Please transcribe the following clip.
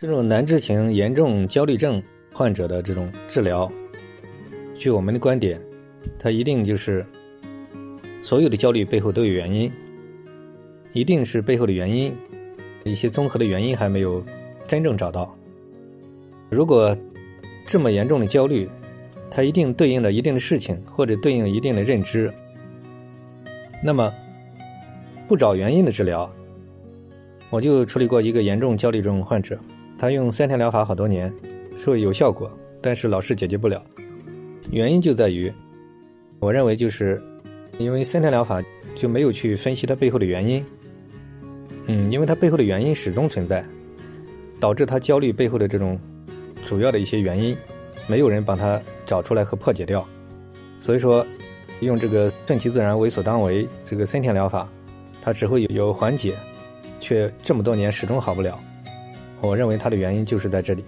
这种难治型严重焦虑症患者的这种治疗，据我们的观点，它一定就是所有的焦虑背后都有原因，一定是背后的原因，一些综合的原因还没有真正找到。如果这么严重的焦虑，它一定对应着一定的事情，或者对应一定的认知，那么不找原因的治疗，我就处理过一个严重焦虑症患者。他用三天疗法好多年，说有效果，但是老是解决不了。原因就在于，我认为就是因为三天疗法就没有去分析它背后的原因。嗯，因为它背后的原因始终存在，导致他焦虑背后的这种主要的一些原因，没有人帮他找出来和破解掉。所以说，用这个顺其自然、为所当为这个三天疗法，它只会有缓解，却这么多年始终好不了。我认为它的原因就是在这里。